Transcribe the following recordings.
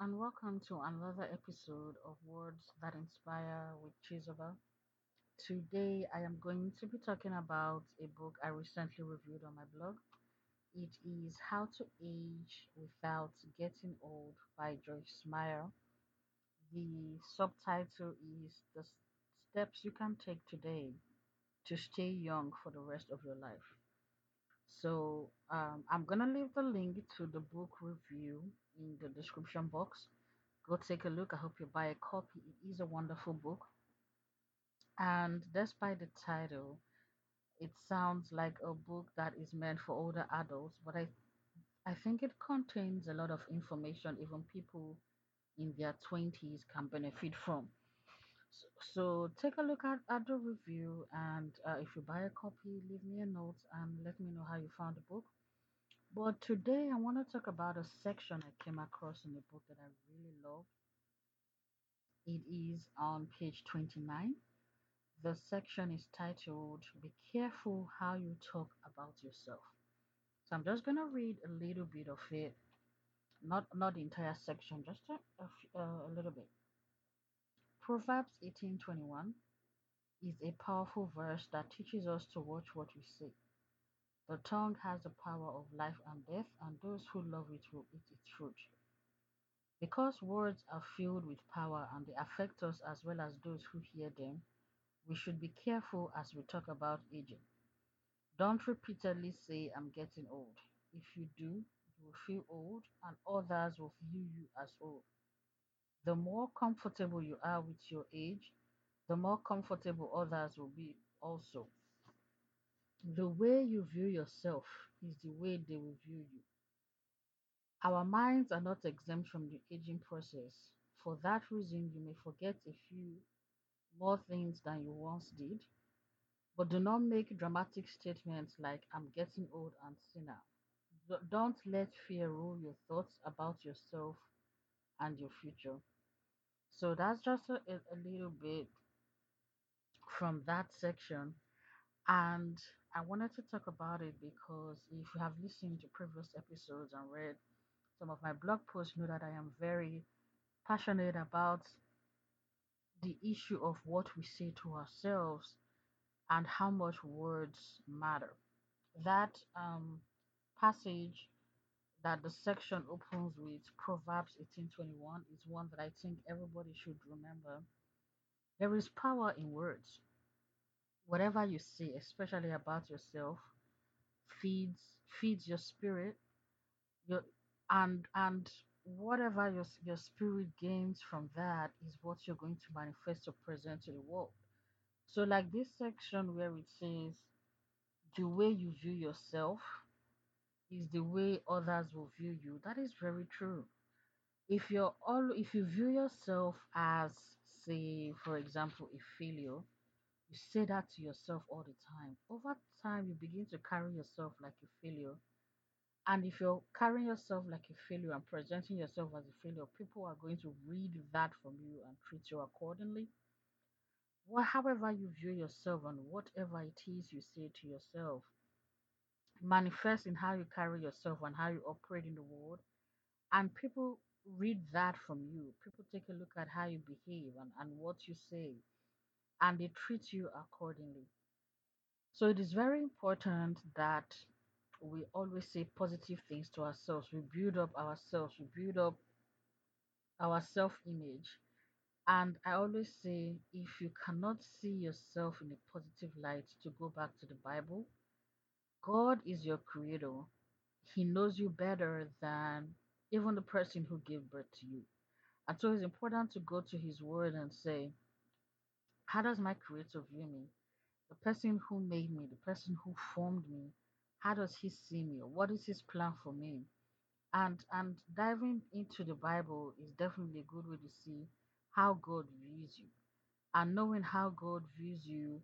and welcome to another episode of Words That Inspire with Chizoba. Today, I am going to be talking about a book I recently reviewed on my blog. It is How to Age Without Getting Old by Joyce Meyer. The subtitle is The Steps You Can Take Today to Stay Young for the Rest of Your Life. So, um, I'm gonna leave the link to the book review in the description box Go take a look. I hope you buy a copy. It is a wonderful book. And despite the title, it sounds like a book that is meant for older adults, but I, I think it contains a lot of information even people in their 20s can benefit from. So, so take a look at, at the review, and uh, if you buy a copy, leave me a note and let me know how you found the book. But today, I want to talk about a section I came across in the book that I really love It is on page 29. The section is titled Be Careful How You Talk About Yourself. So I'm just going to read a little bit of it, not, not the entire section, just a, a, uh, a little bit. Proverbs 18:21 is a powerful verse that teaches us to watch what we say. The tongue has the power of life and death, and those who love it will eat its fruit. Because words are filled with power and they affect us as well as those who hear them, we should be careful as we talk about aging. Don't repeatedly say, I'm getting old. If you do, you will feel old and others will view you as old. The more comfortable you are with your age, the more comfortable others will be also. The way you view yourself is the way they will view you. Our minds are not exempt from the aging process. For that reason, you may forget a few more things than you once did, but do not make dramatic statements like, I'm getting old and. D- Don't let fear rule your thoughts about yourself and your future. So that's just a a little bit from that section. And I wanted to talk about it because if you have listened to previous episodes and read some of my blog posts, you know that I am very passionate about the issue of what we say to ourselves and how much words matter. That um, passage that the section opens with Proverbs 18:21 is one that I think everybody should remember. There is power in words. Whatever you say, especially about yourself, feeds feeds your spirit. Your and and whatever your your spirit gains from that is what you're going to manifest or present to the world. So like this section where it says the way you view yourself is the way others will view you. That is very true. If you're all if you view yourself as say for example a failure, you say that to yourself all the time. Over time you begin to carry yourself like a failure. And if you're carrying yourself like a failure and presenting yourself as a failure, people are going to read that from you and treat you accordingly. Well, however you view yourself and whatever it is you say to yourself, manifest in how you carry yourself and how you operate in the world and people read that from you people take a look at how you behave and, and what you say and they treat you accordingly. So it is very important that we always say positive things to ourselves. We build up ourselves. We build up our self image and i always say if you cannot see yourself in a positive light to go back to the bible god is your creator. He knows you better than even the person who gave birth to you. And so it's important to go to his word and say, How does my creator view me? The person who made me, the person who formed me, how does he see me? What is his plan for me? And and diving into the Bible is definitely a good way to see how God views you. And knowing how God views you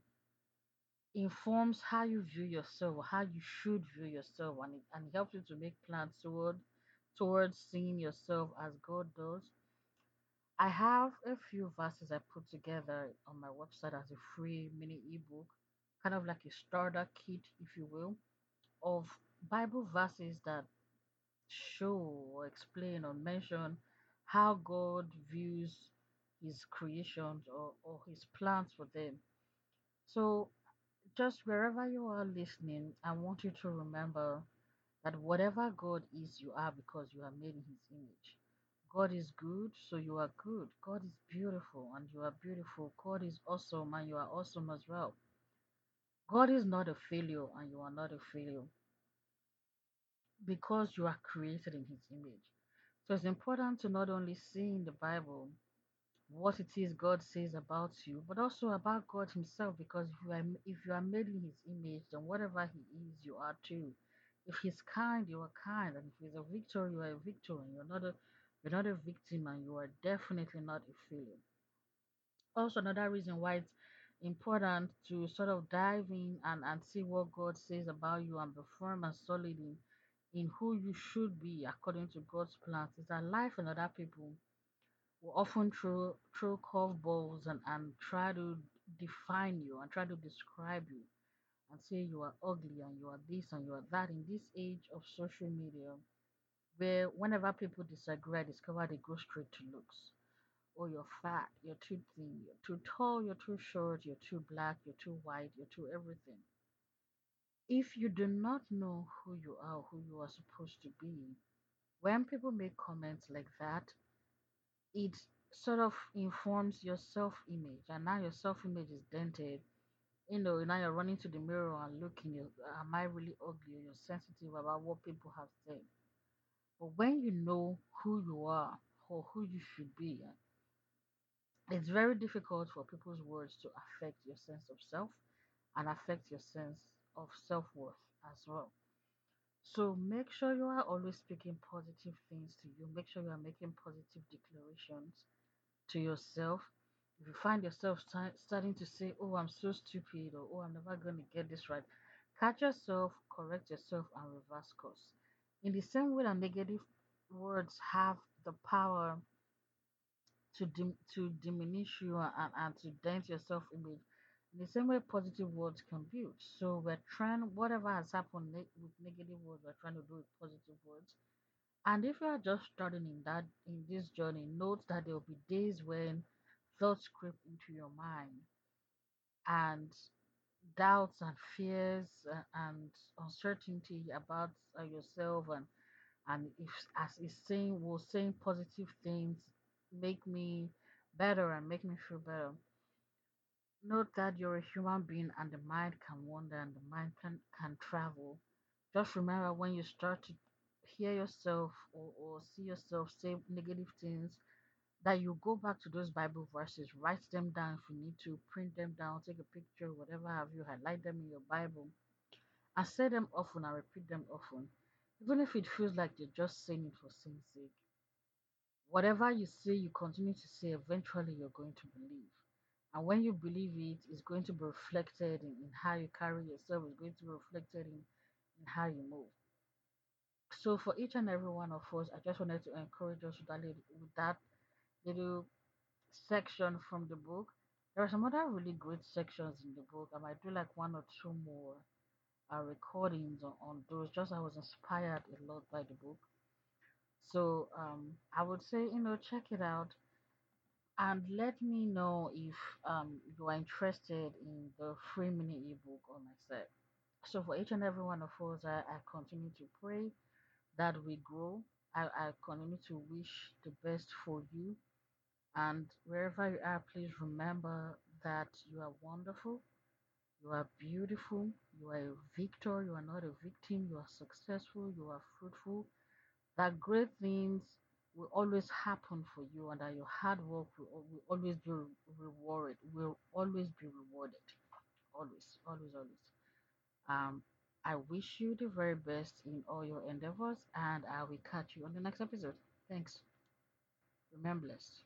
informs how you view yourself, how you should view yourself, and it, and helps you to make plans toward towards seeing yourself as God does I have a few verses I put together on my website as a free mini ebook, kind of like a starter kit, if you will, of Bible verses that show or explain or mention how God views his creations or, or his plans for them. So, just wherever you are listening, I want you to remember that whatever God is, you are because you are made in his image. God is good, so you are good. God is beautiful, and you are beautiful. God is awesome, and you are awesome as well. God is not a failure, and you are not a failure because you are created in his image. So it's important to not only see in the Bible what it is God says about you, but also about God Himself. Because if you are if you are made in His image, then whatever He is, you are too. If He's kind, you are kind, and if He's a victor, you are a victor, and you're not a you're not a victim, and you are definitely not a failure. Also, another reason why it's important to sort of dive in and, and see what God says about you and be firm and solid in, in who you should be according to God's plans is that life and other people will often throw throw curveballs and, and try to define you and try to describe you and say you are ugly and you are this and you are that in this age of social media where whenever people disagree I discover they go straight to looks Oh, you're fat, you're too thin, you're too tall, you're too short, you're too black, you're too white, you're too everything. If you do not know who you are, who you are supposed to be, when people make comments like that, it sort of informs your self image, and now your self image is dented. You know, now you're running to the mirror and looking, you am I really ugly? You're sensitive about what people have said. But when you know who you are or who you should be, it's very difficult for people's words to affect your sense of self and affect your sense of self worth as well. So make sure you are always speaking positive things to you. Make sure you are making positive declarations to yourself. If you find yourself sta- starting to say, Oh, I'm so stupid, or Oh, I'm never going to get this right, catch yourself, correct yourself, and reverse course. In the same way that negative words have the power to dim- to diminish you and, and to dent your self image. In the same way, positive words can build. So we're trying whatever has happened ne- with negative words, we're trying to do with positive words. And if you are just starting in that in this journey, note that there will be days when thoughts creep into your mind and doubts and fears uh, and uncertainty about uh, yourself and and if as is saying was saying positive things make me better and make me feel better? Note that you're a human being and the mind can wander and the mind can can travel. Just remember when you start to hear yourself or, or see yourself say negative things that you go back to those bible verses write them down if you need to print them down take a picture whatever have you highlight them in your bible and say them often and repeat them often even if it feels like you're just saying it for saying sake Whatever you say, you continue to say, eventually you're going to believe. And when you believe it, it's going to be reflected in, in how you carry yourself, it's going to be reflected in, in how you move. So for each and every one of us, I just wanted to encourage us with that with that little section from the book. There are some other really great sections in the book. I might do like one or two more uh, recordings on, on those. Just I was inspired a lot by the book. So um, I would say, you know, check it out and let me know if um, you are interested in the free mini ebook on my site. So for each and every one of us, I, I continue to pray that we grow. I, I continue to wish the best for you. And wherever you are, please remember that you are wonderful, you are beautiful, you are a victor, you are not a victim, you are successful, you are fruitful, that great things will always happen for you and that your hard work will, will always be rewarded will always be rewarded. Always always always. Um i wish you the very best in all your endeavors and i will catch you on the next episode. Thanks. Remember blessed